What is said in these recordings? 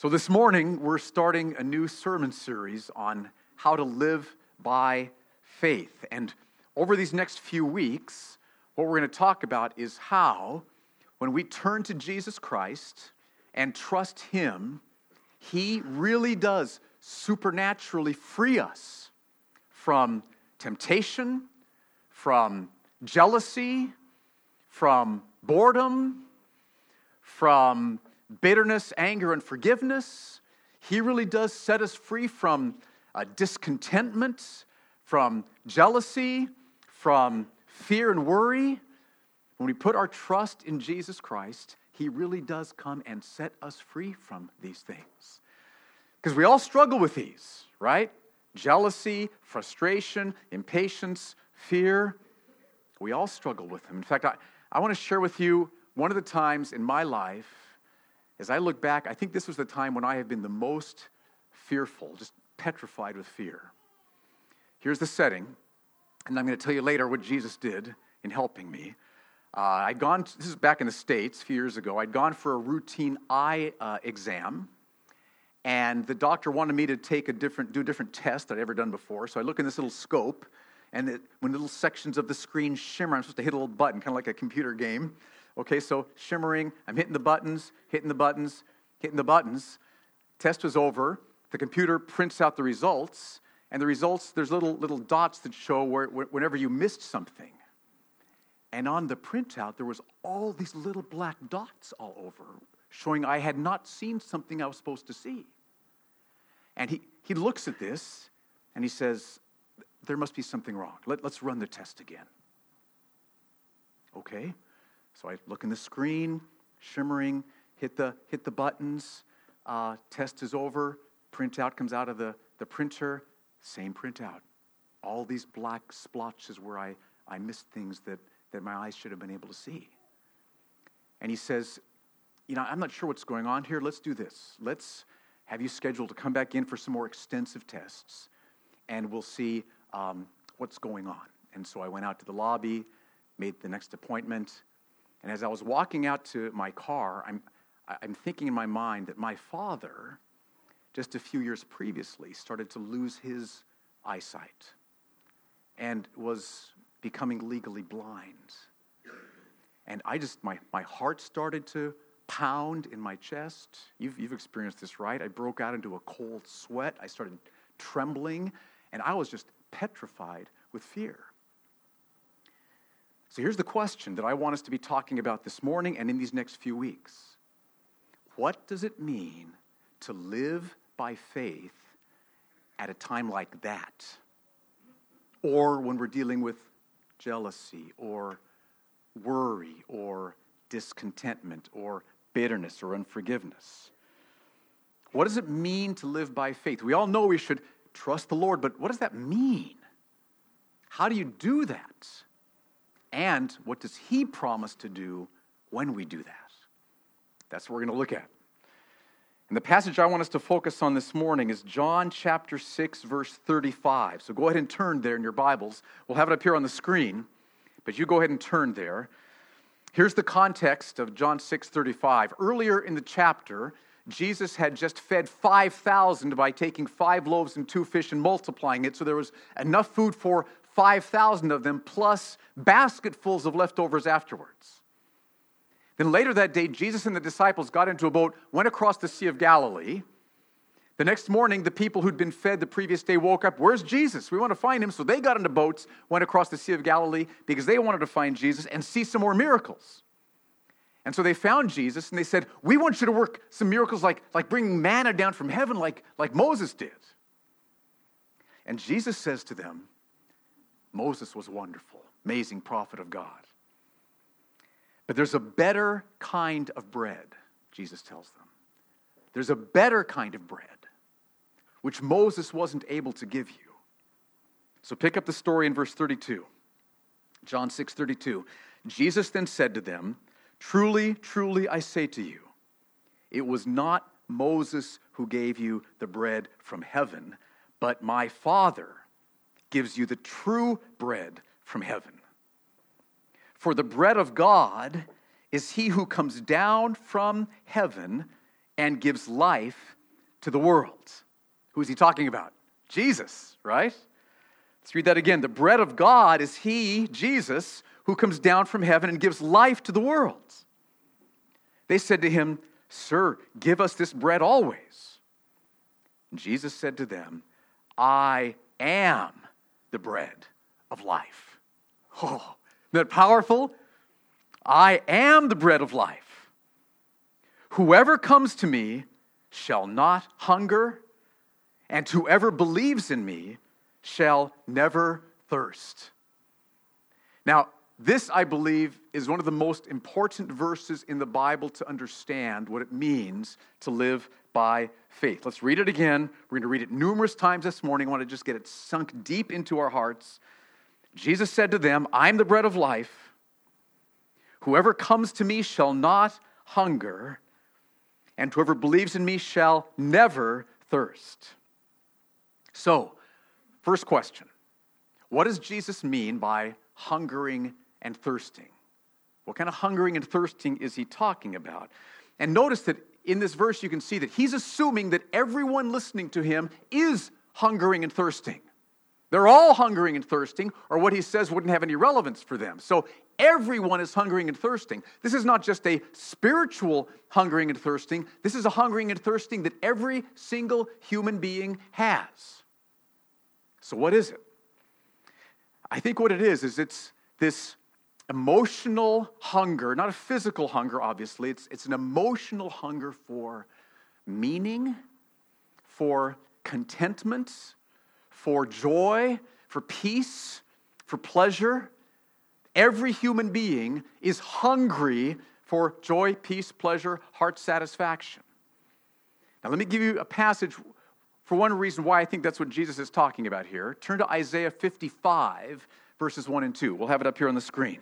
So, this morning, we're starting a new sermon series on how to live by faith. And over these next few weeks, what we're going to talk about is how, when we turn to Jesus Christ and trust Him, He really does supernaturally free us from temptation, from jealousy, from boredom, from bitterness, anger, and forgiveness. He really does set us free from uh, discontentment, from jealousy, from fear and worry. When we put our trust in Jesus Christ, He really does come and set us free from these things. Because we all struggle with these, right? Jealousy, frustration, impatience, fear. We all struggle with them. In fact, I, I want to share with you one of the times in my life as I look back, I think this was the time when I have been the most fearful, just petrified with fear. Here's the setting, and I'm going to tell you later what Jesus did in helping me. Uh, I'd gone, this is back in the States a few years ago, I'd gone for a routine eye uh, exam, and the doctor wanted me to take a different, do a different test that I'd ever done before. So I look in this little scope, and it, when little sections of the screen shimmer, I'm supposed to hit a little button, kind of like a computer game. Okay, so shimmering, I'm hitting the buttons, hitting the buttons, hitting the buttons. Test was over. The computer prints out the results, and the results, there's little, little dots that show where, whenever you missed something. And on the printout, there was all these little black dots all over, showing I had not seen something I was supposed to see. And he, he looks at this and he says, There must be something wrong. Let, let's run the test again. Okay. So I look in the screen, shimmering, hit the, hit the buttons, uh, test is over, printout comes out of the, the printer, same printout. All these black splotches where I, I missed things that, that my eyes should have been able to see. And he says, You know, I'm not sure what's going on here. Let's do this. Let's have you scheduled to come back in for some more extensive tests, and we'll see um, what's going on. And so I went out to the lobby, made the next appointment, and as I was walking out to my car, I'm, I'm thinking in my mind that my father, just a few years previously, started to lose his eyesight and was becoming legally blind. And I just, my, my heart started to pound in my chest. You've, you've experienced this, right? I broke out into a cold sweat. I started trembling, and I was just petrified with fear. So here's the question that I want us to be talking about this morning and in these next few weeks What does it mean to live by faith at a time like that? Or when we're dealing with jealousy or worry or discontentment or bitterness or unforgiveness. What does it mean to live by faith? We all know we should trust the Lord, but what does that mean? How do you do that? And what does he promise to do when we do that? That's what we're going to look at. And the passage I want us to focus on this morning is John chapter 6, verse 35. So go ahead and turn there in your Bibles. We'll have it up here on the screen, but you go ahead and turn there. Here's the context of John 6, 35. Earlier in the chapter, Jesus had just fed 5,000 by taking five loaves and two fish and multiplying it. So there was enough food for 5,000 of them, plus basketfuls of leftovers afterwards. Then later that day, Jesus and the disciples got into a boat, went across the Sea of Galilee. The next morning, the people who'd been fed the previous day woke up, Where's Jesus? We want to find him. So they got into boats, went across the Sea of Galilee because they wanted to find Jesus and see some more miracles. And so they found Jesus and they said, We want you to work some miracles like, like bringing manna down from heaven, like, like Moses did. And Jesus says to them, Moses was wonderful, amazing prophet of God. But there's a better kind of bread, Jesus tells them. There's a better kind of bread, which Moses wasn't able to give you. So pick up the story in verse 32. John 6 32. Jesus then said to them, Truly, truly, I say to you, it was not Moses who gave you the bread from heaven, but my Father gives you the true bread from heaven. For the bread of God is he who comes down from heaven and gives life to the world. Who is he talking about? Jesus, right? Let's read that again. The bread of God is he, Jesus, who comes down from heaven and gives life to the world. They said to him, Sir, give us this bread always. And Jesus said to them, I am the bread of life. Oh, isn't that powerful? I am the bread of life. Whoever comes to me shall not hunger, and whoever believes in me shall never thirst. Now, this, I believe, is one of the most important verses in the Bible to understand what it means to live by faith. Let's read it again. We're going to read it numerous times this morning. I want to just get it sunk deep into our hearts. Jesus said to them, I'm the bread of life. Whoever comes to me shall not hunger, and whoever believes in me shall never thirst. So, first question What does Jesus mean by hungering and thirsting? What kind of hungering and thirsting is he talking about? And notice that in this verse, you can see that he's assuming that everyone listening to him is hungering and thirsting. They're all hungering and thirsting, or what he says wouldn't have any relevance for them. So everyone is hungering and thirsting. This is not just a spiritual hungering and thirsting, this is a hungering and thirsting that every single human being has. So, what is it? I think what it is is it's this emotional hunger, not a physical hunger, obviously, it's, it's an emotional hunger for meaning, for contentment for joy, for peace, for pleasure. Every human being is hungry for joy, peace, pleasure, heart satisfaction. Now, let me give you a passage for one reason why I think that's what Jesus is talking about here. Turn to Isaiah 55, verses 1 and 2. We'll have it up here on the screen.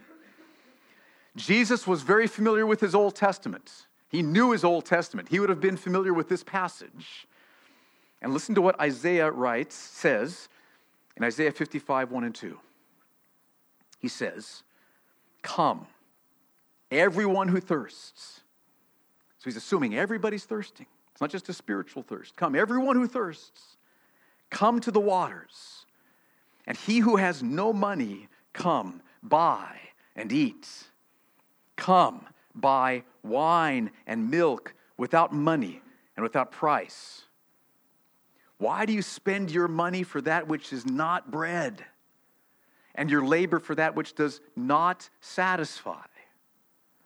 Jesus was very familiar with his Old Testament. He knew his Old Testament. He would have been familiar with this passage. And listen to what Isaiah writes, says in Isaiah 55, 1 and 2. He says, Come, everyone who thirsts. So he's assuming everybody's thirsting. It's not just a spiritual thirst. Come, everyone who thirsts, come to the waters. And he who has no money, come, buy and eat. Come, buy wine and milk without money and without price. Why do you spend your money for that which is not bread, and your labor for that which does not satisfy?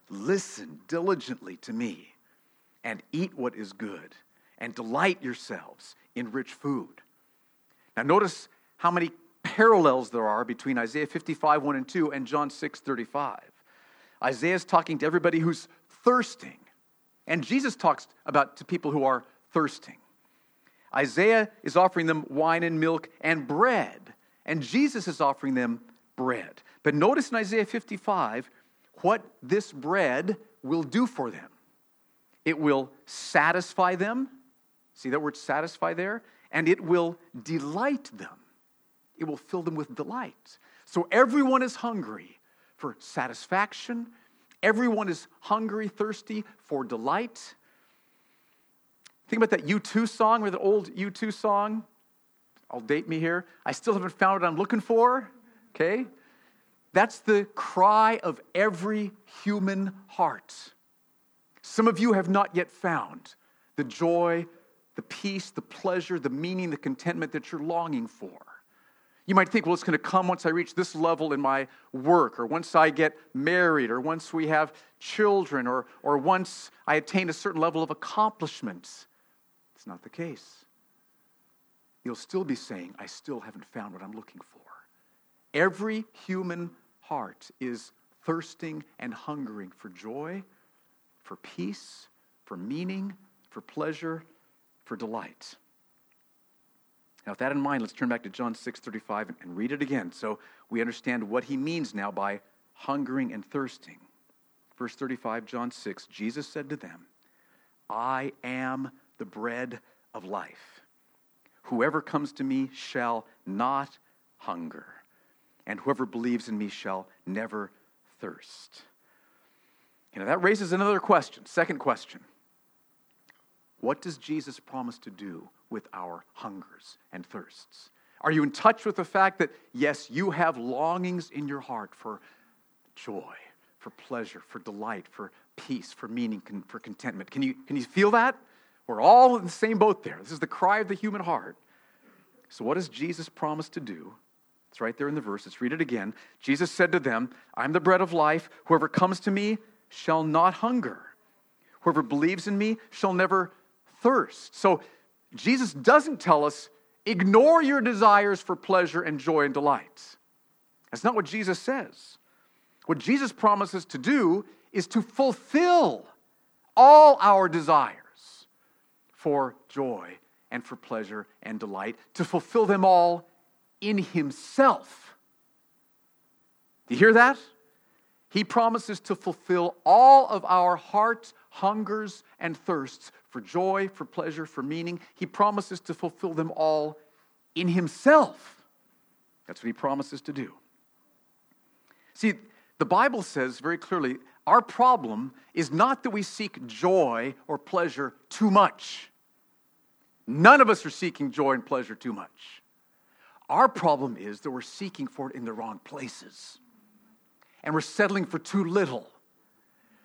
Listen diligently to me, and eat what is good, and delight yourselves in rich food. Now, notice how many parallels there are between Isaiah 55, 1 and 2, and John 6, 35. Isaiah is talking to everybody who's thirsting, and Jesus talks about to people who are thirsting. Isaiah is offering them wine and milk and bread, and Jesus is offering them bread. But notice in Isaiah 55 what this bread will do for them it will satisfy them. See that word satisfy there? And it will delight them. It will fill them with delight. So everyone is hungry for satisfaction. Everyone is hungry, thirsty for delight. Think about that U2 song, or the old U2 song. I'll date me here. I still haven't found what I'm looking for. Okay? That's the cry of every human heart. Some of you have not yet found the joy, the peace, the pleasure, the meaning, the contentment that you're longing for. You might think, well, it's going to come once I reach this level in my work, or once I get married, or once we have children, or, or once I attain a certain level of accomplishment. It's not the case. You'll still be saying, I still haven't found what I'm looking for. Every human heart is thirsting and hungering for joy, for peace, for meaning, for pleasure, for delight. Now, with that in mind, let's turn back to John 6:35 and read it again so we understand what he means now by hungering and thirsting. Verse 35, John 6, Jesus said to them, I am the bread of life. Whoever comes to me shall not hunger, and whoever believes in me shall never thirst. You know, that raises another question. Second question What does Jesus promise to do with our hungers and thirsts? Are you in touch with the fact that, yes, you have longings in your heart for joy, for pleasure, for delight, for peace, for meaning, for contentment? Can you, can you feel that? We're all in the same boat there. This is the cry of the human heart. So, what does Jesus promise to do? It's right there in the verse. Let's read it again. Jesus said to them, I'm the bread of life. Whoever comes to me shall not hunger. Whoever believes in me shall never thirst. So, Jesus doesn't tell us, ignore your desires for pleasure and joy and delight. That's not what Jesus says. What Jesus promises to do is to fulfill all our desires for joy and for pleasure and delight, to fulfill them all in Himself. Do you hear that? He promises to fulfill all of our heart's hungers and thirsts for joy, for pleasure, for meaning. He promises to fulfill them all in Himself. That's what He promises to do. See, the Bible says very clearly our problem is not that we seek joy or pleasure too much. None of us are seeking joy and pleasure too much. Our problem is that we're seeking for it in the wrong places. And we're settling for too little.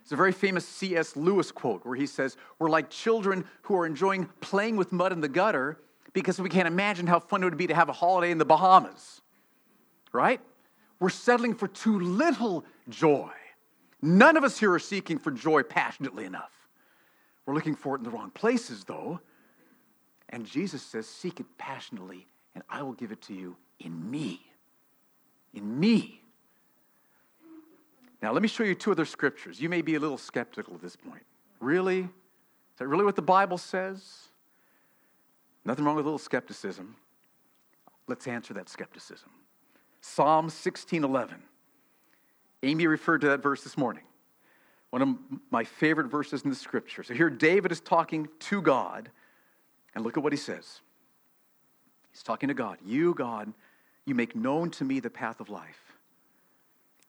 It's a very famous C.S. Lewis quote where he says, We're like children who are enjoying playing with mud in the gutter because we can't imagine how fun it would be to have a holiday in the Bahamas. Right? We're settling for too little joy. None of us here are seeking for joy passionately enough. We're looking for it in the wrong places, though. And Jesus says, Seek it passionately, and I will give it to you in me. In me. Now, let me show you two other scriptures. You may be a little skeptical at this point. Really? Is that really what the Bible says? Nothing wrong with a little skepticism. Let's answer that skepticism. Psalm 16:11. Amy referred to that verse this morning. One of my favorite verses in the scripture. So here David is talking to God and look at what he says. He's talking to God. You, God, you make known to me the path of life.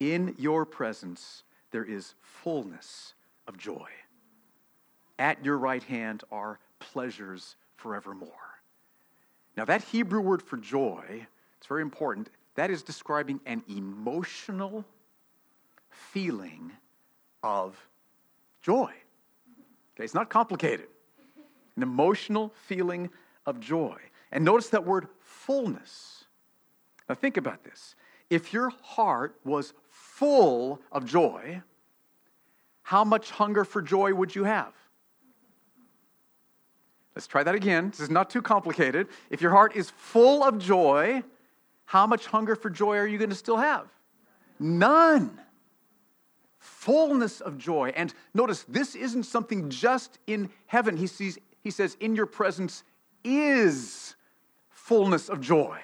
In your presence, there is fullness of joy. At your right hand are pleasures forevermore. Now, that Hebrew word for joy, it's very important. That is describing an emotional feeling of joy. Okay, it's not complicated an emotional feeling of joy. And notice that word fullness. Now, think about this. If your heart was full of joy, how much hunger for joy would you have? Let's try that again. This is not too complicated. If your heart is full of joy, how much hunger for joy are you going to still have? None. Fullness of joy. And notice, this isn't something just in heaven. He sees he says, In your presence is fullness of joy.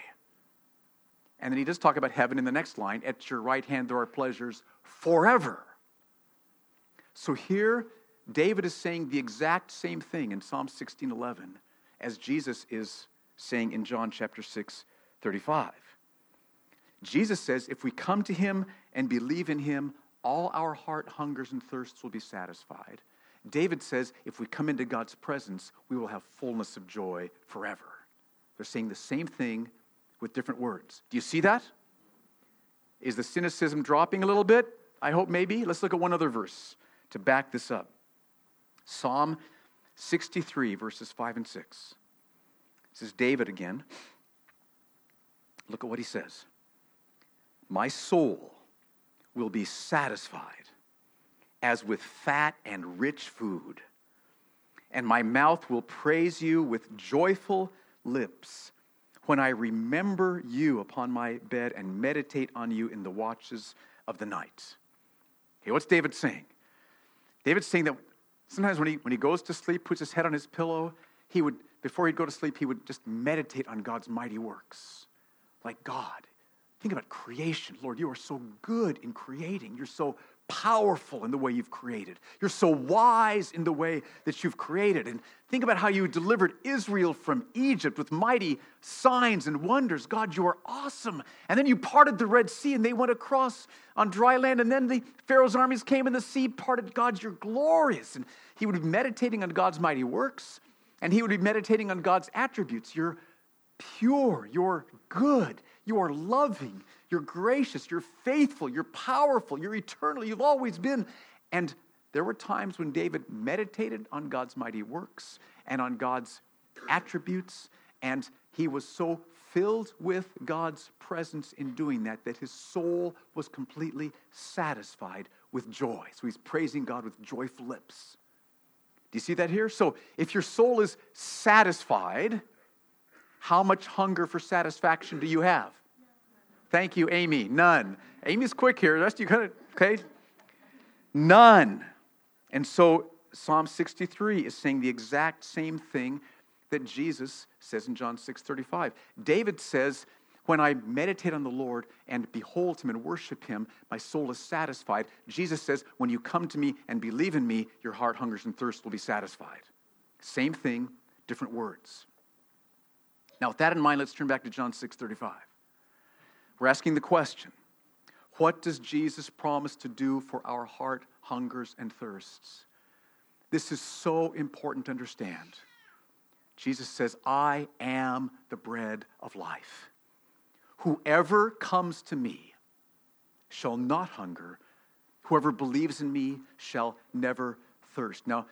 And then he does talk about heaven in the next line at your right hand there are pleasures forever. So here, David is saying the exact same thing in Psalm 16:11 as Jesus is saying in John chapter 6, 35. Jesus says, if we come to him and believe in him, all our heart hungers and thirsts will be satisfied. David says, if we come into God's presence, we will have fullness of joy forever. They're saying the same thing with different words. Do you see that? Is the cynicism dropping a little bit? I hope maybe. Let's look at one other verse to back this up Psalm 63, verses 5 and 6. This is David again. Look at what he says My soul will be satisfied as with fat and rich food. And my mouth will praise you with joyful lips when I remember you upon my bed and meditate on you in the watches of the night. Okay, what's David saying? David's saying that sometimes when he, when he goes to sleep, puts his head on his pillow, he would, before he'd go to sleep, he would just meditate on God's mighty works. Like God, think about creation. Lord, you are so good in creating. You're so powerful in the way you've created. You're so wise in the way that you've created. And think about how you delivered Israel from Egypt with mighty signs and wonders. God, you are awesome. And then you parted the Red Sea and they went across on dry land. And then the Pharaoh's armies came and the sea parted. God, you're glorious. And he would be meditating on God's mighty works. And he would be meditating on God's attributes. You're pure, you're good, you are loving, you're gracious, you're faithful, you're powerful, you're eternal, you've always been. And there were times when David meditated on God's mighty works and on God's attributes, and he was so filled with God's presence in doing that that his soul was completely satisfied with joy. So he's praising God with joyful lips. Do you see that here? So if your soul is satisfied, how much hunger for satisfaction do you have? Thank you, Amy. None. Amy's quick here. The rest of you kind of, okay? None. And so Psalm 63 is saying the exact same thing that Jesus says in John 6:35. David says, "When I meditate on the Lord and behold him and worship him, my soul is satisfied." Jesus says, "When you come to me and believe in me, your heart hungers and thirsts will be satisfied." Same thing, different words. Now, with that in mind, let's turn back to John 6:35. We're asking the question, what does Jesus promise to do for our heart hungers and thirsts? This is so important to understand. Jesus says, I am the bread of life. Whoever comes to me shall not hunger. Whoever believes in me shall never thirst. Now,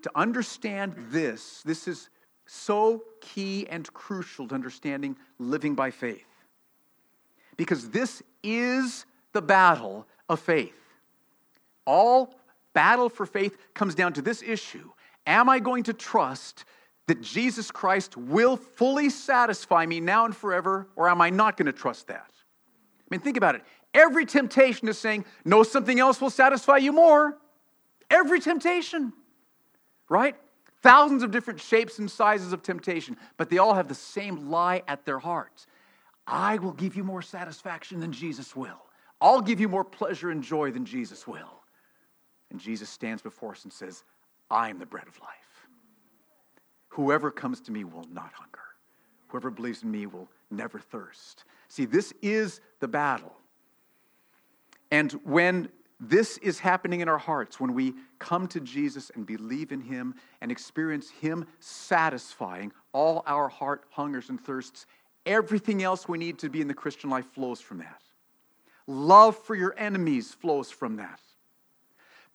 to understand this, this is so key and crucial to understanding living by faith. Because this is the battle of faith. All battle for faith comes down to this issue Am I going to trust that Jesus Christ will fully satisfy me now and forever, or am I not going to trust that? I mean, think about it. Every temptation is saying, no, something else will satisfy you more. Every temptation, right? Thousands of different shapes and sizes of temptation, but they all have the same lie at their hearts. I will give you more satisfaction than Jesus will. I'll give you more pleasure and joy than Jesus will. And Jesus stands before us and says, I am the bread of life. Whoever comes to me will not hunger. Whoever believes in me will never thirst. See, this is the battle. And when this is happening in our hearts, when we come to Jesus and believe in him and experience him satisfying all our heart hungers and thirsts, everything else we need to be in the Christian life flows from that. Love for your enemies flows from that.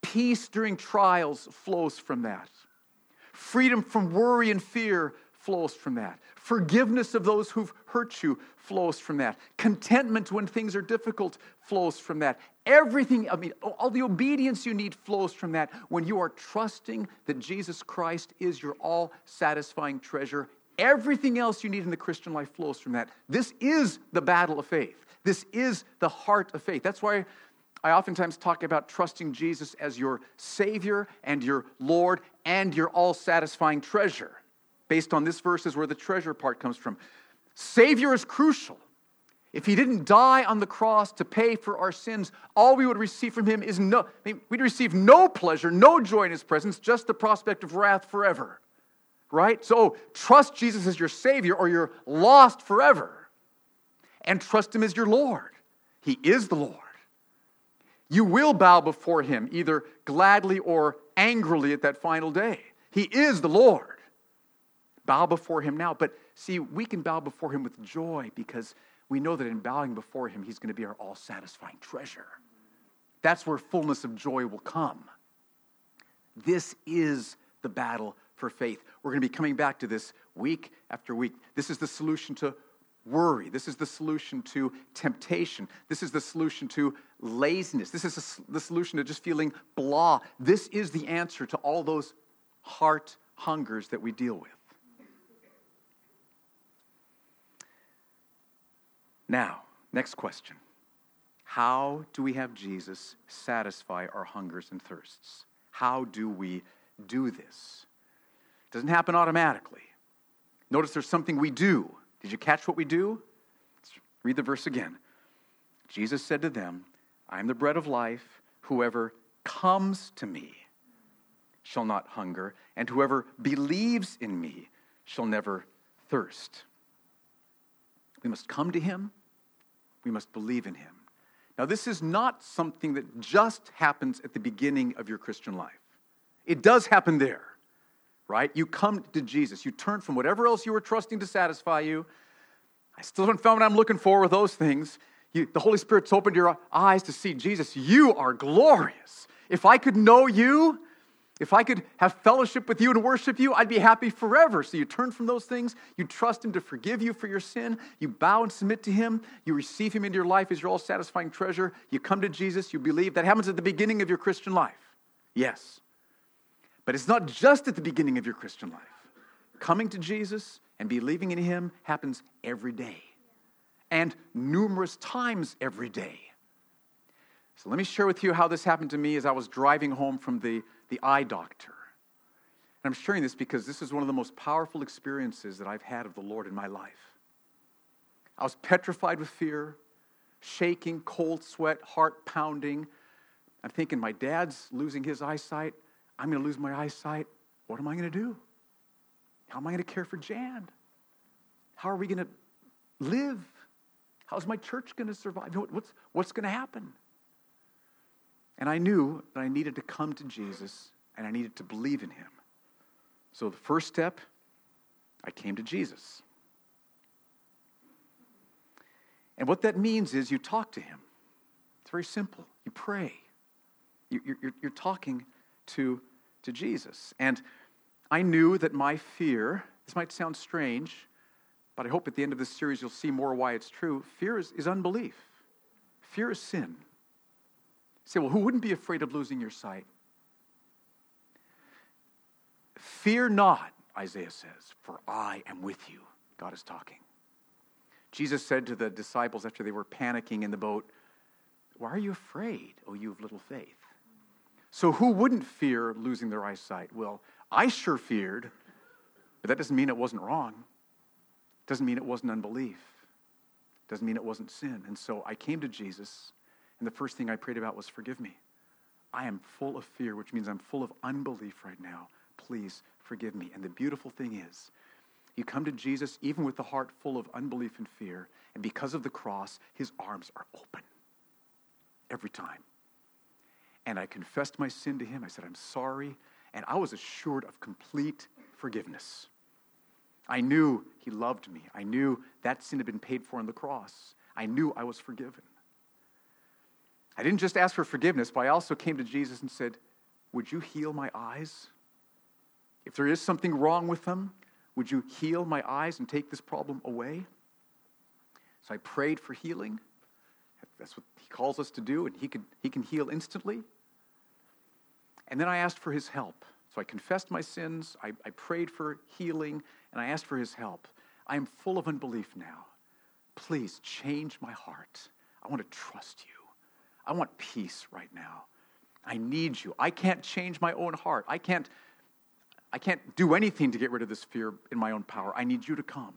Peace during trials flows from that. Freedom from worry and fear flows from that. Forgiveness of those who've hurt you flows from that. Contentment when things are difficult flows from that. Everything, I mean, all the obedience you need flows from that when you are trusting that Jesus Christ is your all satisfying treasure. Everything else you need in the Christian life flows from that. This is the battle of faith. This is the heart of faith. That's why I oftentimes talk about trusting Jesus as your Savior and your Lord and your all satisfying treasure. Based on this verse is where the treasure part comes from. Savior is crucial. If he didn't die on the cross to pay for our sins, all we would receive from him is no, I mean, we'd receive no pleasure, no joy in his presence, just the prospect of wrath forever. Right? So oh, trust Jesus as your Savior or you're lost forever. And trust him as your Lord. He is the Lord. You will bow before him, either gladly or angrily at that final day. He is the Lord. Bow before him now. But see, we can bow before him with joy because we know that in bowing before him, he's going to be our all satisfying treasure. That's where fullness of joy will come. This is the battle for faith. We're going to be coming back to this week after week. This is the solution to worry. This is the solution to temptation. This is the solution to laziness. This is the solution to just feeling blah. This is the answer to all those heart hungers that we deal with. Now, next question. How do we have Jesus satisfy our hungers and thirsts? How do we do this? Doesn't happen automatically. Notice there's something we do did you catch what we do? Let's read the verse again. Jesus said to them, I am the bread of life. Whoever comes to me shall not hunger, and whoever believes in me shall never thirst. We must come to him, we must believe in him. Now, this is not something that just happens at the beginning of your Christian life. It does happen there, right? You come to Jesus. You turn from whatever else you were trusting to satisfy you. I still haven't found what I'm looking for with those things. You, the Holy Spirit's opened your eyes to see Jesus. You are glorious. If I could know you, if I could have fellowship with you and worship you, I'd be happy forever. So you turn from those things. You trust Him to forgive you for your sin. You bow and submit to Him. You receive Him into your life as your all satisfying treasure. You come to Jesus. You believe. That happens at the beginning of your Christian life. Yes. But it's not just at the beginning of your Christian life. Coming to Jesus and believing in Him happens every day and numerous times every day. So let me share with you how this happened to me as I was driving home from the, the eye doctor. And I'm sharing this because this is one of the most powerful experiences that I've had of the Lord in my life. I was petrified with fear, shaking, cold sweat, heart pounding. I'm thinking, my dad's losing his eyesight. I'm going to lose my eyesight. What am I going to do? How am I going to care for Jan? How are we going to live? How's my church going to survive? What's, what's going to happen? And I knew that I needed to come to Jesus and I needed to believe in him. So the first step, I came to Jesus. And what that means is you talk to him. It's very simple. You pray. You, are you're talking to, to Jesus. And I knew that my fear, this might sound strange, but I hope at the end of this series you'll see more why it's true. Fear is, is unbelief, fear is sin. You say, well, who wouldn't be afraid of losing your sight? Fear not, Isaiah says, for I am with you. God is talking. Jesus said to the disciples after they were panicking in the boat, Why are you afraid, O you of little faith? So, who wouldn't fear losing their eyesight? Well, I sure feared, but that doesn't mean it wasn't wrong. Doesn't mean it wasn't unbelief. Doesn't mean it wasn't sin. And so I came to Jesus and the first thing I prayed about was, Forgive me. I am full of fear, which means I'm full of unbelief right now. Please forgive me. And the beautiful thing is, you come to Jesus even with the heart full of unbelief and fear, and because of the cross, his arms are open every time. And I confessed my sin to him. I said, I'm sorry. And I was assured of complete forgiveness. I knew he loved me. I knew that sin had been paid for on the cross. I knew I was forgiven. I didn't just ask for forgiveness, but I also came to Jesus and said, Would you heal my eyes? If there is something wrong with them, would you heal my eyes and take this problem away? So I prayed for healing. That's what he calls us to do, and he can, he can heal instantly. And then I asked for his help. So I confessed my sins, I, I prayed for healing, and I asked for his help. I am full of unbelief now. Please change my heart. I want to trust you. I want peace right now. I need you. I can't change my own heart. I can't, I can't do anything to get rid of this fear in my own power. I need you to come.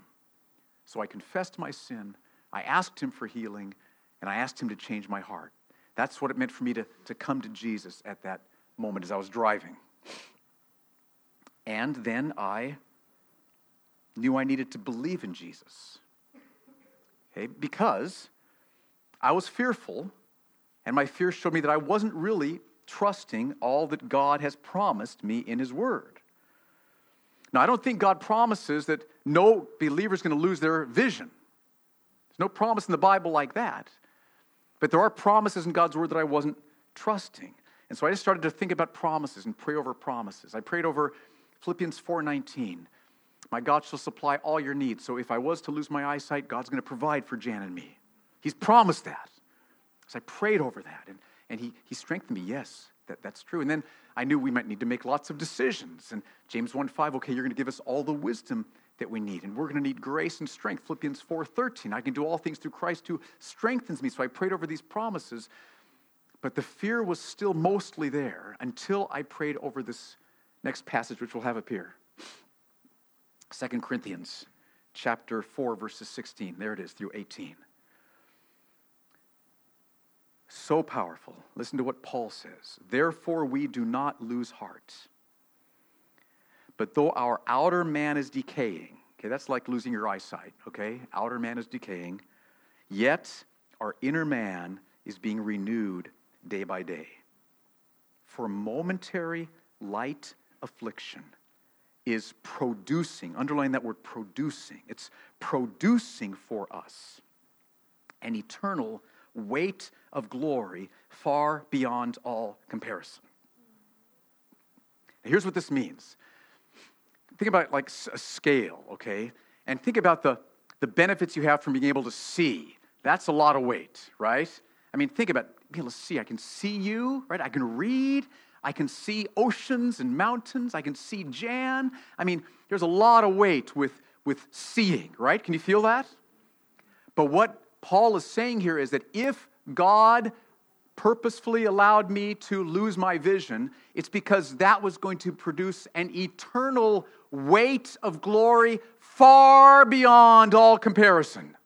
So I confessed my sin. I asked him for healing, and I asked him to change my heart. That's what it meant for me to, to come to Jesus at that moment as I was driving. And then I knew I needed to believe in Jesus. Okay? Because I was fearful and my fear showed me that I wasn't really trusting all that God has promised me in His Word. Now, I don't think God promises that no believer is going to lose their vision. There's no promise in the Bible like that. But there are promises in God's Word that I wasn't trusting. And so I just started to think about promises and pray over promises. I prayed over Philippians 4:19. My God shall supply all your needs. So if I was to lose my eyesight, God's going to provide for Jan and me. He's promised that. So I prayed over that, and, and he, he strengthened me. Yes, that, that's true. And then I knew we might need to make lots of decisions. And James 1 5, okay, you're going to give us all the wisdom that we need. And we're going to need grace and strength. Philippians 4 13, I can do all things through Christ who strengthens me. So I prayed over these promises. But the fear was still mostly there until I prayed over this next passage, which we'll have up here. 2 Corinthians chapter 4, verses 16. There it is, through 18. So powerful. Listen to what Paul says. Therefore, we do not lose heart. But though our outer man is decaying, okay, that's like losing your eyesight, okay? Outer man is decaying, yet our inner man is being renewed day by day. For momentary light affliction is producing, underline that word producing. It's producing for us an eternal weight of glory far beyond all comparison. Here's what this means think about like a scale, okay? And think about the, the benefits you have from being able to see. That's a lot of weight, right? I mean, think about being able to see. I can see you, right? I can read. I can see oceans and mountains. I can see Jan. I mean, there's a lot of weight with, with seeing, right? Can you feel that? But what Paul is saying here is that if God purposefully allowed me to lose my vision, it's because that was going to produce an eternal weight of glory far beyond all comparison.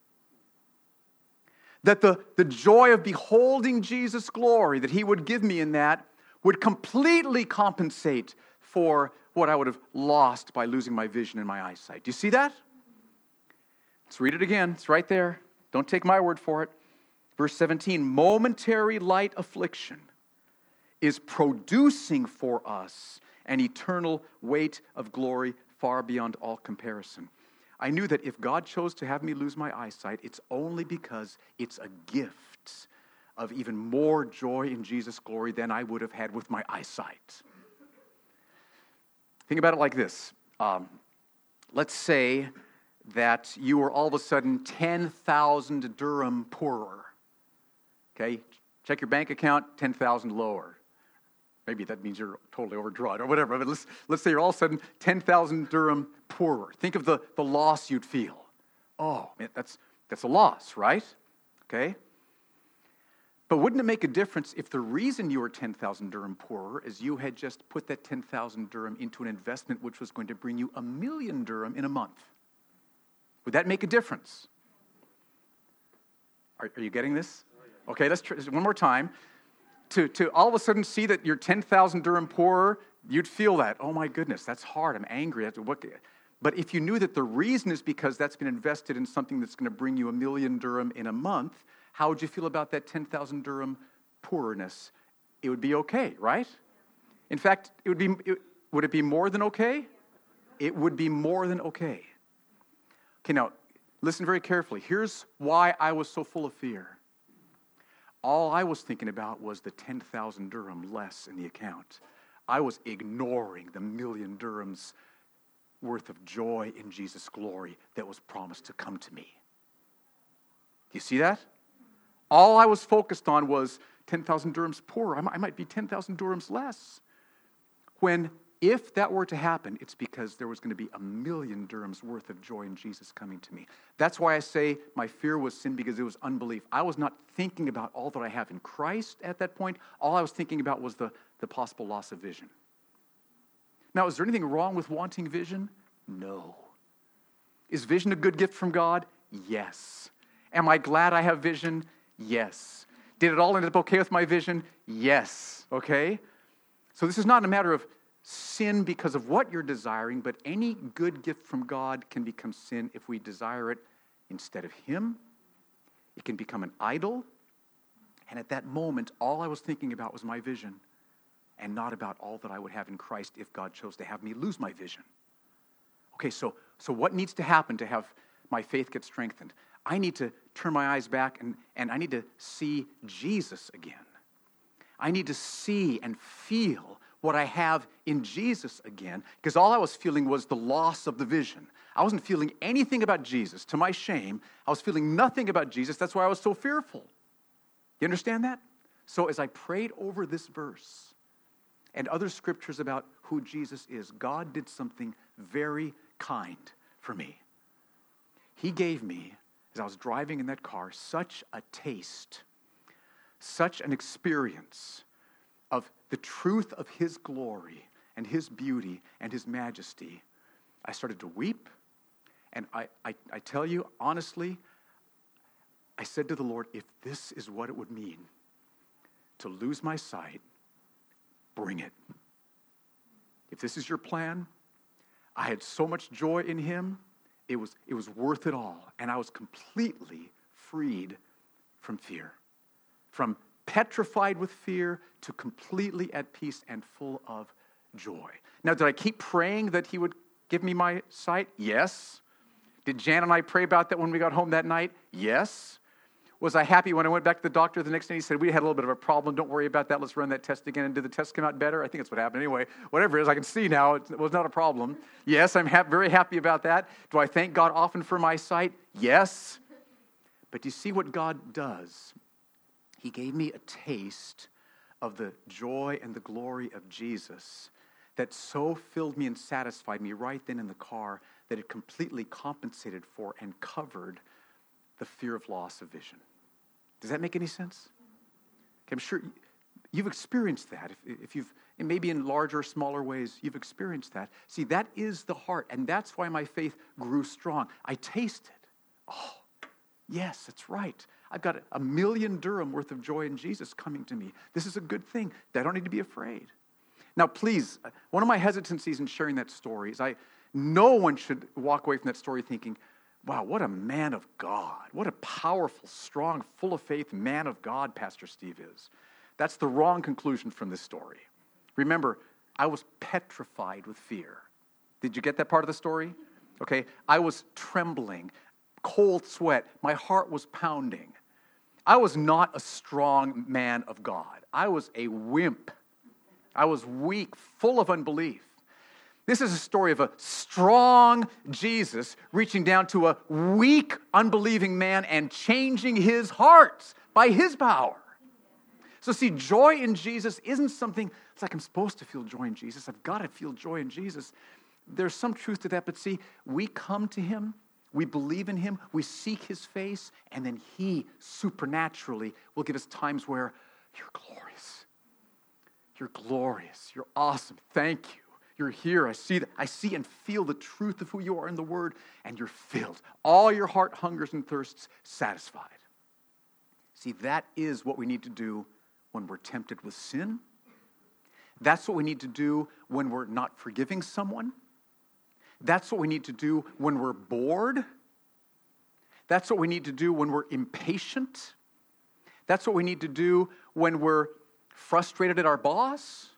That the, the joy of beholding Jesus' glory that he would give me in that would completely compensate for what I would have lost by losing my vision and my eyesight. Do you see that? Let's read it again. It's right there. Don't take my word for it. Verse 17 momentary light affliction is producing for us an eternal weight of glory far beyond all comparison. I knew that if God chose to have me lose my eyesight, it's only because it's a gift of even more joy in Jesus' glory than I would have had with my eyesight. Think about it like this. Um, let's say that you were all of a sudden 10,000 dirham poorer. Okay? Check your bank account, 10,000 lower. Maybe that means you're totally overdrawn or whatever, but let's, let's say you're all of a sudden 10,000 dirham poorer. Think of the, the loss you'd feel. Oh, man, that's, that's a loss, right? Okay? But wouldn't it make a difference if the reason you were 10,000 dirham poorer is you had just put that 10,000 dirham into an investment which was going to bring you a million dirham in a month? Would that make a difference? Are, are you getting this? Okay, let's try one more time. To, to all of a sudden see that you're 10,000 dirham poorer, you'd feel that. Oh my goodness, that's hard. I'm angry. But if you knew that the reason is because that's been invested in something that's going to bring you a million dirham in a month, how would you feel about that 10,000 dirham poorness? It would be okay, right? In fact, it would be, it, would it be more than okay? It would be more than okay. Okay, now listen very carefully. Here's why I was so full of fear. All I was thinking about was the 10,000 dirham less in the account. I was ignoring the million dirhams worth of joy in Jesus' glory that was promised to come to me. Do you see that? All I was focused on was 10,000 dirhams poorer. I might be 10,000 dirhams less. When if that were to happen, it's because there was going to be a million dirhams worth of joy in Jesus coming to me. That's why I say my fear was sin because it was unbelief. I was not thinking about all that I have in Christ at that point. All I was thinking about was the, the possible loss of vision. Now, is there anything wrong with wanting vision? No. Is vision a good gift from God? Yes. Am I glad I have vision? Yes. Did it all end up okay with my vision? Yes. Okay? So this is not a matter of sin because of what you're desiring, but any good gift from God can become sin if we desire it instead of Him. It can become an idol. And at that moment, all I was thinking about was my vision and not about all that I would have in Christ if God chose to have me lose my vision. Okay, so, so what needs to happen to have my faith get strengthened? I need to turn my eyes back and, and I need to see Jesus again. I need to see and feel what I have in Jesus again, because all I was feeling was the loss of the vision. I wasn't feeling anything about Jesus. To my shame, I was feeling nothing about Jesus. That's why I was so fearful. You understand that? So as I prayed over this verse and other scriptures about who Jesus is, God did something very kind for me. He gave me, as I was driving in that car, such a taste, such an experience of the truth of His glory and His beauty and His majesty, I started to weep. And I, I, I tell you, honestly, I said to the Lord, if this is what it would mean to lose my sight, bring it. If this is your plan, I had so much joy in Him, it was, it was worth it all. And I was completely freed from fear, from petrified with fear to completely at peace and full of joy. Now, did I keep praying that he would give me my sight? Yes. Did Jan and I pray about that when we got home that night? Yes. Was I happy when I went back to the doctor the next day? He said, We had a little bit of a problem. Don't worry about that. Let's run that test again. And did the test come out better? I think that's what happened anyway. Whatever it is, I can see now it was not a problem. Yes, I'm ha- very happy about that. Do I thank God often for my sight? Yes. But do you see what God does? He gave me a taste of the joy and the glory of Jesus that so filled me and satisfied me right then in the car that it completely compensated for and covered the fear of loss of vision. Does that make any sense? Okay, I'm sure you've experienced that. If, if you've, maybe in larger or smaller ways, you've experienced that. See, that is the heart, and that's why my faith grew strong. I tasted. Oh, yes, that's right. I've got a million dirham worth of joy in Jesus coming to me. This is a good thing. I don't need to be afraid. Now, please, uh, one of my hesitancies in sharing that story is I, no one should walk away from that story thinking, Wow, what a man of God. What a powerful, strong, full of faith man of God Pastor Steve is. That's the wrong conclusion from this story. Remember, I was petrified with fear. Did you get that part of the story? Okay, I was trembling, cold sweat, my heart was pounding. I was not a strong man of God. I was a wimp. I was weak, full of unbelief. This is a story of a strong Jesus reaching down to a weak, unbelieving man and changing his heart by his power. So, see, joy in Jesus isn't something, it's like I'm supposed to feel joy in Jesus. I've got to feel joy in Jesus. There's some truth to that, but see, we come to him, we believe in him, we seek his face, and then he supernaturally will give us times where you're glorious. You're glorious. You're awesome. Thank you. You're here. I see that. I see and feel the truth of who you are in the Word, and you're filled. All your heart hungers and thirsts satisfied. See, that is what we need to do when we're tempted with sin. That's what we need to do when we're not forgiving someone. That's what we need to do when we're bored. That's what we need to do when we're impatient. That's what we need to do when we're frustrated at our boss.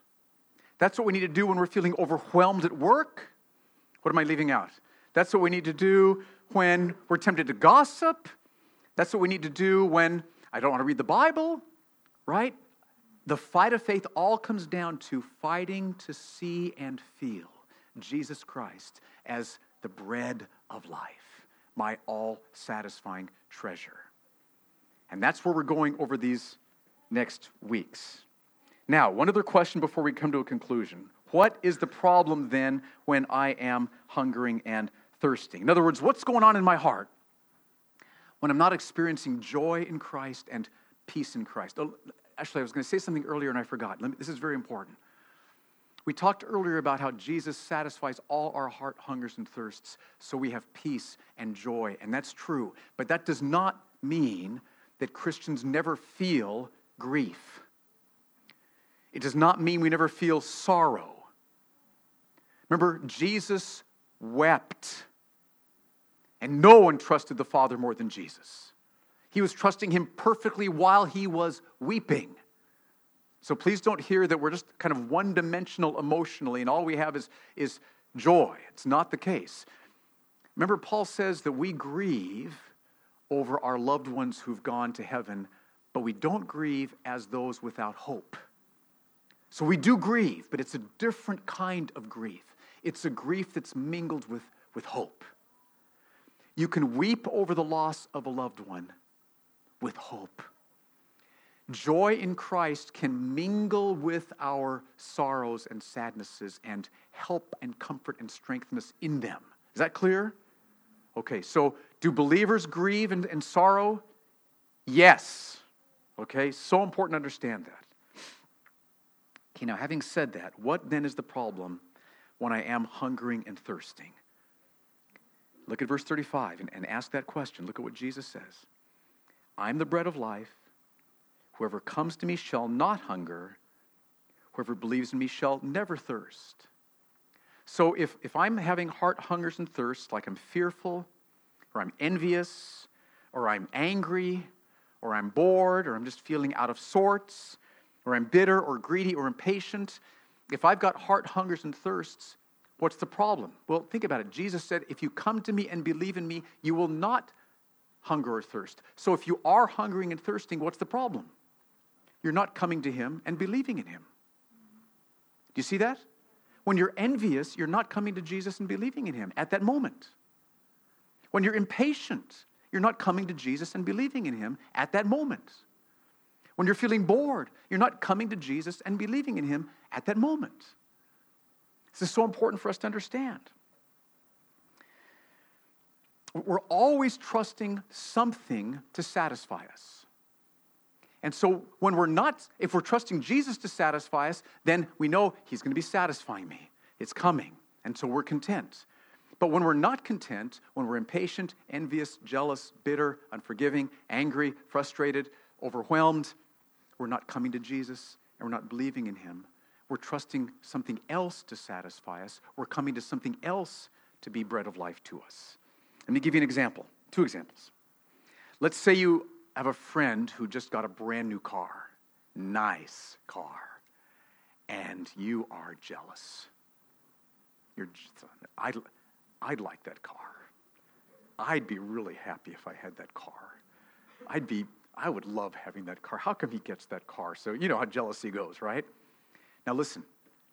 That's what we need to do when we're feeling overwhelmed at work. What am I leaving out? That's what we need to do when we're tempted to gossip. That's what we need to do when I don't want to read the Bible, right? The fight of faith all comes down to fighting to see and feel Jesus Christ as the bread of life, my all satisfying treasure. And that's where we're going over these next weeks. Now, one other question before we come to a conclusion. What is the problem then when I am hungering and thirsting? In other words, what's going on in my heart when I'm not experiencing joy in Christ and peace in Christ? Oh, actually, I was going to say something earlier and I forgot. Me, this is very important. We talked earlier about how Jesus satisfies all our heart hungers and thirsts so we have peace and joy, and that's true. But that does not mean that Christians never feel grief. It does not mean we never feel sorrow. Remember, Jesus wept, and no one trusted the Father more than Jesus. He was trusting Him perfectly while He was weeping. So please don't hear that we're just kind of one dimensional emotionally and all we have is, is joy. It's not the case. Remember, Paul says that we grieve over our loved ones who've gone to heaven, but we don't grieve as those without hope. So we do grieve, but it's a different kind of grief. It's a grief that's mingled with, with hope. You can weep over the loss of a loved one with hope. Joy in Christ can mingle with our sorrows and sadnesses and help and comfort and strengthen us in them. Is that clear? Okay, so do believers grieve and, and sorrow? Yes. Okay, so important to understand that. Okay, now having said that, what then is the problem when I am hungering and thirsting? Look at verse 35 and, and ask that question. Look at what Jesus says I'm the bread of life. Whoever comes to me shall not hunger. Whoever believes in me shall never thirst. So if, if I'm having heart hungers and thirsts, like I'm fearful, or I'm envious, or I'm angry, or I'm bored, or I'm just feeling out of sorts, or I'm bitter or greedy or impatient, if I've got heart hungers and thirsts, What's the problem? Well, think about it. Jesus said, If you come to me and believe in me, you will not hunger or thirst. So if you are hungering and thirsting, what's the problem? You're not coming to him and believing in him. Do you see that? When you're envious, you're not coming to Jesus and believing in him at that moment. When you're impatient, you're not coming to Jesus and believing in him at that moment. When you're feeling bored, you're not coming to Jesus and believing in him at that moment. This is so important for us to understand. We're always trusting something to satisfy us. And so when we're not, if we're trusting Jesus to satisfy us, then we know He's going to be satisfying me. It's coming. And so we're content. But when we're not content, when we're impatient, envious, jealous, bitter, unforgiving, angry, frustrated, overwhelmed, we're not coming to Jesus and we're not believing in Him. We're trusting something else to satisfy us. We're coming to something else to be bread of life to us. Let me give you an example, two examples. Let's say you have a friend who just got a brand new car, nice car, and you are jealous. You're just, I'd, I'd like that car. I'd be really happy if I had that car. I'd be, I would love having that car. How come he gets that car? So, you know how jealousy goes, right? Now, listen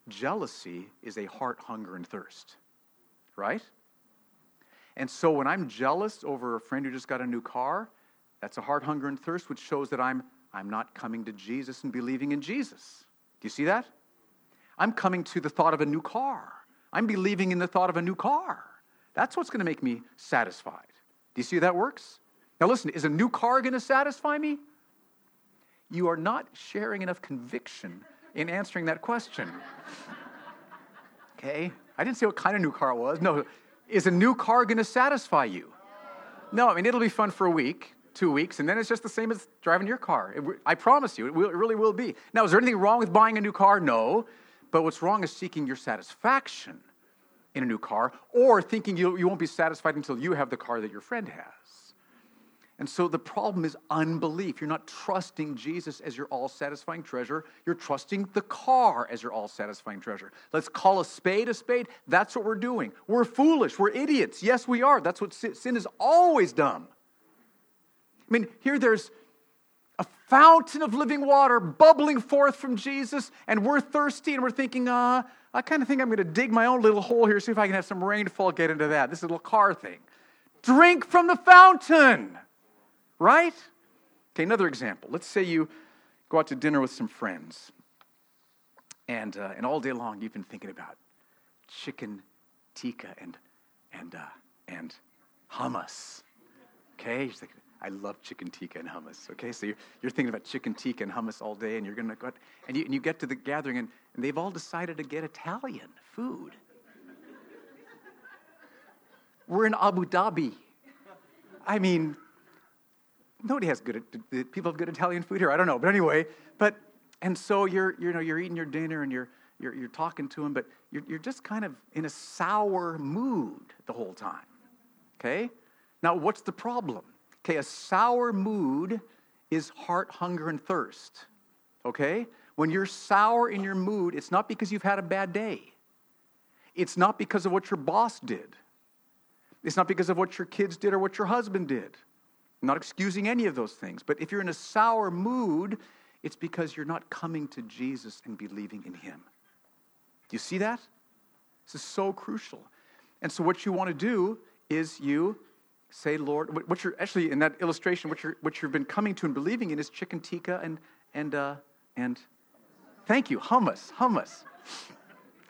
jealousy is a heart hunger and thirst, right? And so when I'm jealous over a friend who just got a new car, that's a heart hunger and thirst, which shows that I'm, I'm not coming to Jesus and believing in Jesus. Do you see that? I'm coming to the thought of a new car. I'm believing in the thought of a new car. That's what's going to make me satisfied. Do you see how that works? Now, listen, is a new car going to satisfy me? You are not sharing enough conviction in answering that question. Okay? I didn't say what kind of new car it was. No, is a new car going to satisfy you? No, I mean, it'll be fun for a week, two weeks, and then it's just the same as driving your car. It, I promise you, it, will, it really will be. Now, is there anything wrong with buying a new car? No. But what's wrong is seeking your satisfaction in a new car or thinking you, you won't be satisfied until you have the car that your friend has. And so the problem is unbelief. You're not trusting Jesus as your all satisfying treasure. You're trusting the car as your all satisfying treasure. Let's call a spade a spade. That's what we're doing. We're foolish. We're idiots. Yes, we are. That's what sin is always done. I mean, here there's a fountain of living water bubbling forth from Jesus, and we're thirsty and we're thinking, uh, I kind of think I'm going to dig my own little hole here, see if I can have some rainfall get into that. This little car thing. Drink from the fountain. Right? Okay, another example. Let's say you go out to dinner with some friends, and, uh, and all day long you've been thinking about chicken tikka and, and, uh, and hummus. Okay? You're thinking, I love chicken tikka and hummus. Okay, so you're, you're thinking about chicken tikka and hummus all day, and you're going to go, and you, and you get to the gathering, and, and they've all decided to get Italian food. We're in Abu Dhabi. I mean, nobody has good, uh, people have good Italian food here. I don't know. But anyway, but, and so you're, you know, you're eating your dinner and you're, you're, you're talking to them, but you're, you're just kind of in a sour mood the whole time. Okay? Now, what's the problem? Okay, a sour mood is heart hunger and thirst. Okay? When you're sour in your mood, it's not because you've had a bad day. It's not because of what your boss did. It's not because of what your kids did or what your husband did. I'm not excusing any of those things, but if you're in a sour mood, it's because you're not coming to Jesus and believing in Him. Do you see that? This is so crucial. And so, what you want to do is you say, Lord, what you're actually in that illustration, what, you're, what you've been coming to and believing in is chicken tikka and, and, uh, and thank you, hummus, hummus.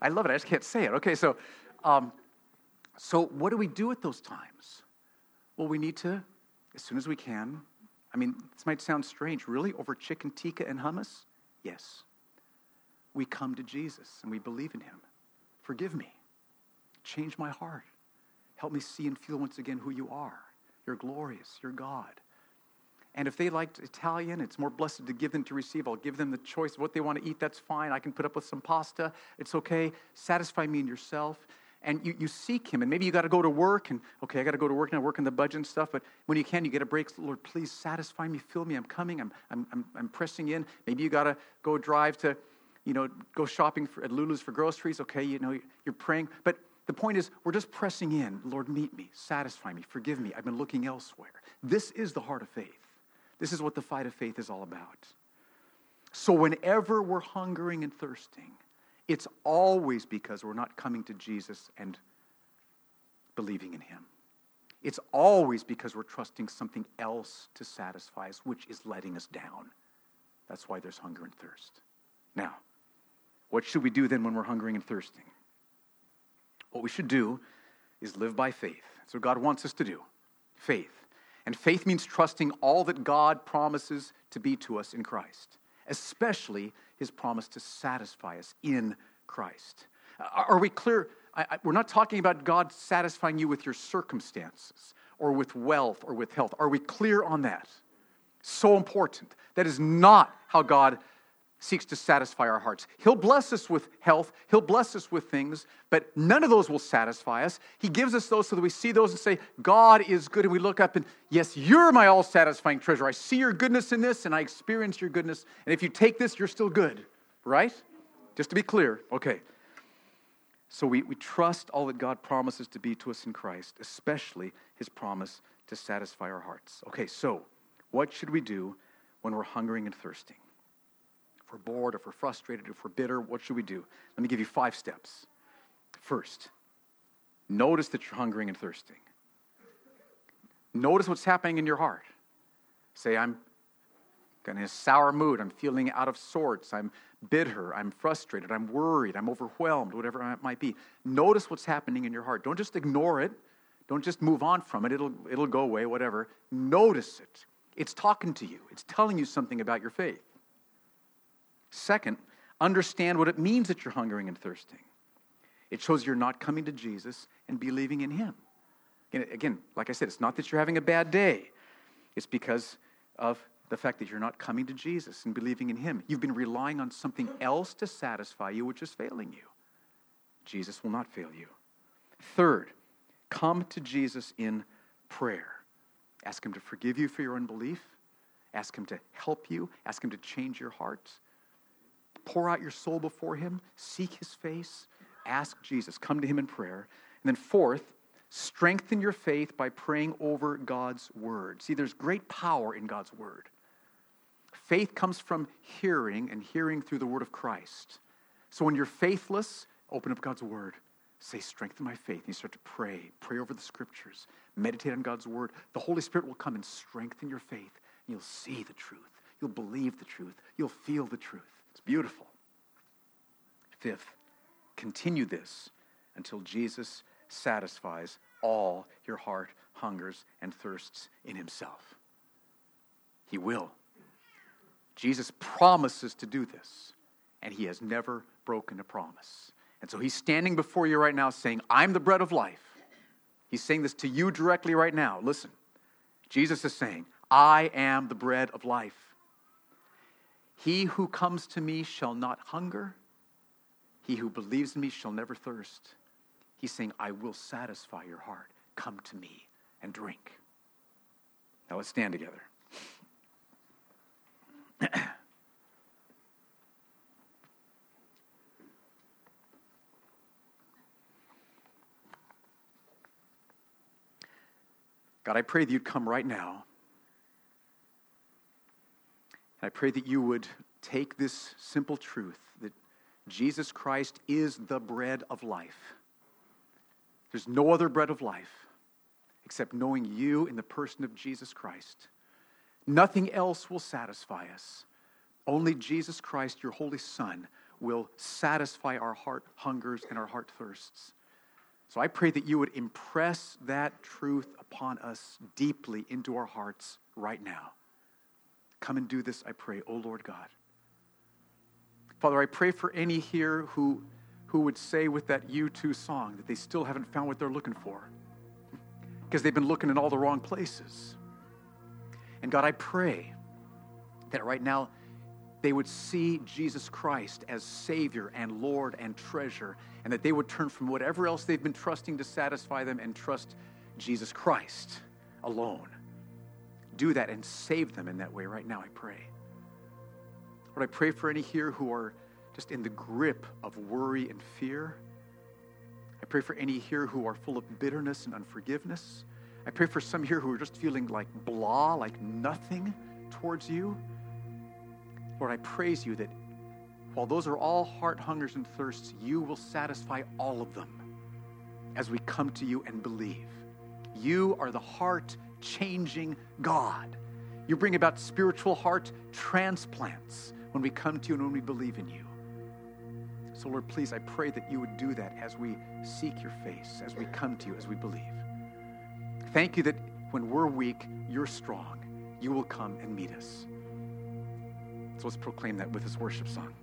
I love it. I just can't say it. Okay, so, um, so what do we do at those times? Well, we need to as soon as we can. I mean, this might sound strange. Really? Over chicken tikka and hummus? Yes. We come to Jesus and we believe in him. Forgive me. Change my heart. Help me see and feel once again who you are. You're glorious. You're God. And if they liked Italian, it's more blessed to give than to receive. I'll give them the choice of what they want to eat. That's fine. I can put up with some pasta. It's okay. Satisfy me in yourself and you, you seek him and maybe you got to go to work and okay i got to go to work now work on the budget and stuff but when you can you get a break lord please satisfy me fill me i'm coming i'm, I'm, I'm, I'm pressing in maybe you got to go drive to you know, go shopping for, at Lulu's for groceries. Okay, you know, you're praying. But the point is, we're just pressing in. Lord, meet me, satisfy me, forgive me. I've been looking elsewhere. This is the heart of faith. This is what the fight of faith is all about. So, whenever we're hungering and thirsting, it's always because we're not coming to Jesus and believing in Him. It's always because we're trusting something else to satisfy us, which is letting us down. That's why there's hunger and thirst. Now, what should we do then when we're hungering and thirsting? What we should do is live by faith. That's what God wants us to do faith. And faith means trusting all that God promises to be to us in Christ, especially his promise to satisfy us in Christ. Uh, are we clear? I, I, we're not talking about God satisfying you with your circumstances or with wealth or with health. Are we clear on that? So important. That is not how God seeks to satisfy our hearts. He'll bless us with health, He'll bless us with things, but none of those will satisfy us. He gives us those so that we see those and say, God is good. And we look up and, yes, you're my all satisfying treasure. I see your goodness in this and I experience your goodness. And if you take this, you're still good, right? Just to be clear, okay. So we, we trust all that God promises to be to us in Christ, especially his promise to satisfy our hearts. Okay, so what should we do when we're hungering and thirsting? We're bored, if we're frustrated, if we're bitter, what should we do? Let me give you five steps. First, notice that you're hungering and thirsting. Notice what's happening in your heart. Say, I'm in a sour mood. I'm feeling out of sorts. I'm bitter. I'm frustrated. I'm worried. I'm overwhelmed, whatever it might be. Notice what's happening in your heart. Don't just ignore it. Don't just move on from it. It'll, it'll go away, whatever. Notice it. It's talking to you, it's telling you something about your faith. Second, understand what it means that you're hungering and thirsting. It shows you're not coming to Jesus and believing in Him. Again, like I said, it's not that you're having a bad day, it's because of the fact that you're not coming to Jesus and believing in Him. You've been relying on something else to satisfy you, which is failing you. Jesus will not fail you. Third, come to Jesus in prayer. Ask Him to forgive you for your unbelief. Ask Him to help you. Ask Him to change your heart. Pour out your soul before Him. Seek His face. Ask Jesus. Come to Him in prayer. And then, fourth, strengthen your faith by praying over God's Word. See, there's great power in God's Word. Faith comes from hearing, and hearing through the word of Christ. So when you're faithless, open up God's word. Say, strengthen my faith. And you start to pray. Pray over the scriptures. Meditate on God's word. The Holy Spirit will come and strengthen your faith. And you'll see the truth. You'll believe the truth. You'll feel the truth. It's beautiful. Fifth, continue this until Jesus satisfies all your heart hungers and thirsts in himself. He will. Jesus promises to do this, and he has never broken a promise. And so he's standing before you right now saying, I'm the bread of life. He's saying this to you directly right now. Listen, Jesus is saying, I am the bread of life. He who comes to me shall not hunger. He who believes in me shall never thirst. He's saying, I will satisfy your heart. Come to me and drink. Now let's stand together. God, I pray that you'd come right now. I pray that you would take this simple truth that Jesus Christ is the bread of life. There's no other bread of life except knowing you in the person of Jesus Christ. Nothing else will satisfy us. Only Jesus Christ, your Holy Son, will satisfy our heart hungers and our heart thirsts. So I pray that you would impress that truth upon us deeply into our hearts right now. Come and do this, I pray, O Lord God. Father, I pray for any here who, who would say with that U2 song that they still haven't found what they're looking for because they've been looking in all the wrong places. And God, I pray that right now they would see Jesus Christ as Savior and Lord and treasure, and that they would turn from whatever else they've been trusting to satisfy them and trust Jesus Christ alone. Do that and save them in that way right now, I pray. Lord, I pray for any here who are just in the grip of worry and fear. I pray for any here who are full of bitterness and unforgiveness. I pray for some here who are just feeling like blah, like nothing towards you. Lord, I praise you that while those are all heart hungers and thirsts, you will satisfy all of them as we come to you and believe. You are the heart changing God. You bring about spiritual heart transplants when we come to you and when we believe in you. So, Lord, please, I pray that you would do that as we seek your face, as we come to you, as we believe. Thank you that when we're weak, you're strong. You will come and meet us. So let's proclaim that with this worship song.